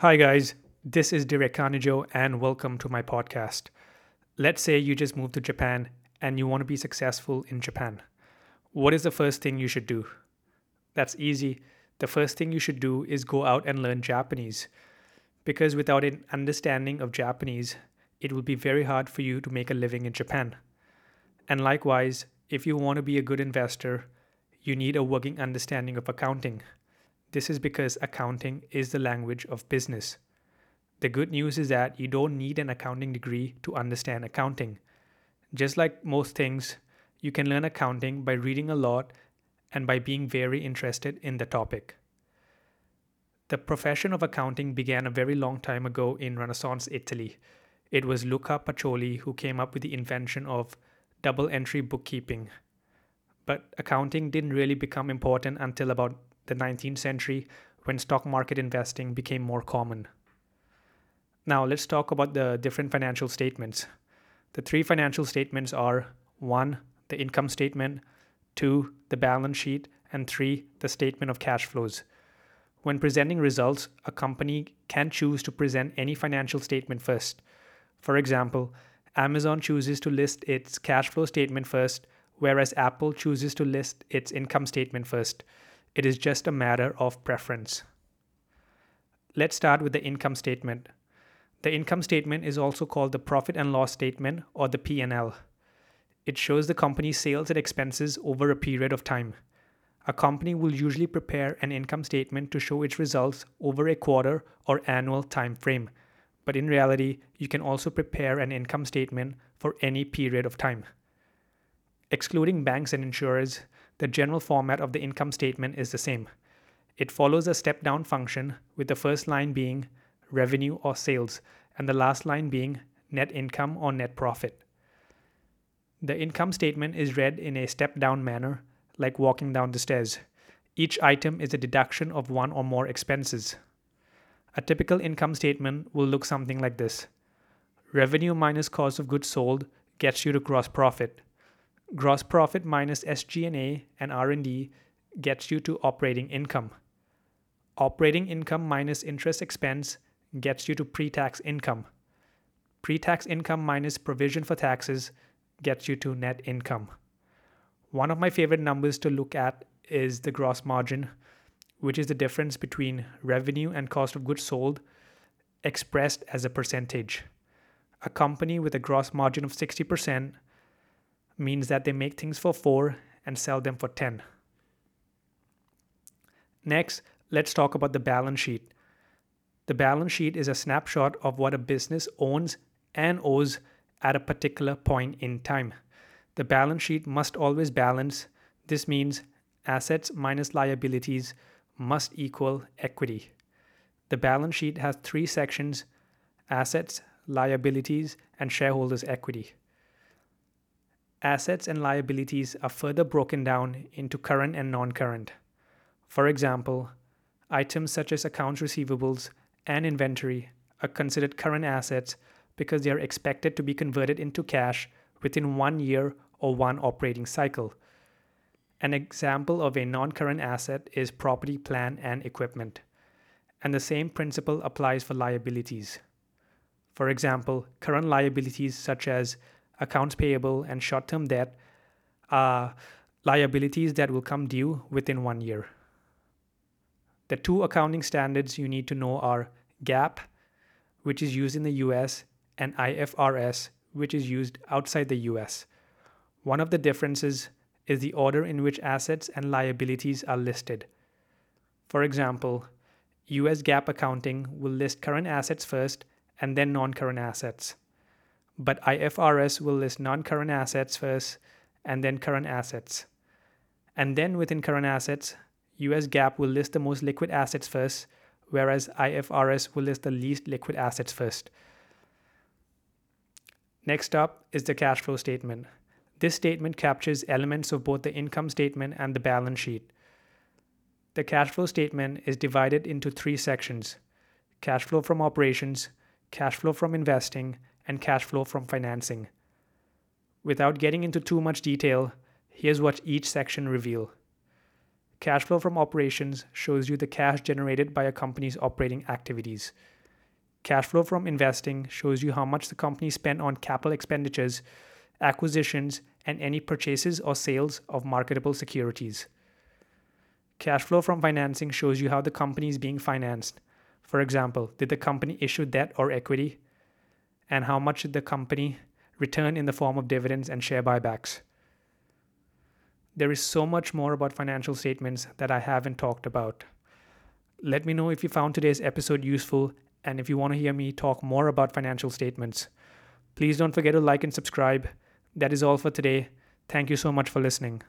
Hi, guys. This is Direk Khanijou, and welcome to my podcast. Let's say you just moved to Japan and you want to be successful in Japan. What is the first thing you should do? That's easy. The first thing you should do is go out and learn Japanese. Because without an understanding of Japanese, it will be very hard for you to make a living in Japan. And likewise, if you want to be a good investor, you need a working understanding of accounting. This is because accounting is the language of business. The good news is that you don't need an accounting degree to understand accounting. Just like most things, you can learn accounting by reading a lot and by being very interested in the topic. The profession of accounting began a very long time ago in Renaissance Italy. It was Luca Pacioli who came up with the invention of double entry bookkeeping. But accounting didn't really become important until about the 19th century when stock market investing became more common. Now, let's talk about the different financial statements. The three financial statements are one, the income statement, two, the balance sheet, and three, the statement of cash flows. When presenting results, a company can choose to present any financial statement first. For example, Amazon chooses to list its cash flow statement first, whereas Apple chooses to list its income statement first. It is just a matter of preference. Let's start with the income statement. The income statement is also called the profit and loss statement or the P&L. It shows the company's sales and expenses over a period of time. A company will usually prepare an income statement to show its results over a quarter or annual time frame. But in reality, you can also prepare an income statement for any period of time. Excluding banks and insurers, the general format of the income statement is the same. It follows a step down function, with the first line being revenue or sales, and the last line being net income or net profit. The income statement is read in a step down manner, like walking down the stairs. Each item is a deduction of one or more expenses. A typical income statement will look something like this Revenue minus cost of goods sold gets you to gross profit. Gross profit minus SG&A and R&D gets you to operating income. Operating income minus interest expense gets you to pre tax income. Pre tax income minus provision for taxes gets you to net income. One of my favorite numbers to look at is the gross margin, which is the difference between revenue and cost of goods sold expressed as a percentage. A company with a gross margin of 60% means that they make things for 4 and sell them for 10. Next, let's talk about the balance sheet. The balance sheet is a snapshot of what a business owns and owes at a particular point in time. The balance sheet must always balance. This means assets minus liabilities must equal equity. The balance sheet has three sections assets, liabilities, and shareholders' equity. Assets and liabilities are further broken down into current and non current. For example, items such as accounts receivables and inventory are considered current assets because they are expected to be converted into cash within one year or one operating cycle. An example of a non current asset is property, plant, and equipment. And the same principle applies for liabilities. For example, current liabilities such as accounts payable and short term debt are liabilities that will come due within one year. The two accounting standards you need to know are GAAP, which is used in the US, and IFRS, which is used outside the US. One of the differences is the order in which assets and liabilities are listed. For example, US GAAP accounting will list current assets first and then non current assets. But IFRS will list non current assets first and then current assets. And then within current assets, US GAAP will list the most liquid assets first, whereas IFRS will list the least liquid assets first. Next up is the cash flow statement. This statement captures elements of both the income statement and the balance sheet. The cash flow statement is divided into three sections cash flow from operations, cash flow from investing, and cash flow from financing. Without getting into too much detail, here's what each section reveal. Cash flow from operations shows you the cash generated by a company's operating activities. Cash flow from investing shows you how much the company spent on capital expenditures, acquisitions, and any purchases or sales of marketable securities. Cash flow from financing shows you how the company is being financed. For example, did the company issue debt or equity? And how much did the company return in the form of dividends and share buybacks? There is so much more about financial statements that I haven't talked about. Let me know if you found today's episode useful and if you want to hear me talk more about financial statements. Please don't forget to like and subscribe. That is all for today. Thank you so much for listening.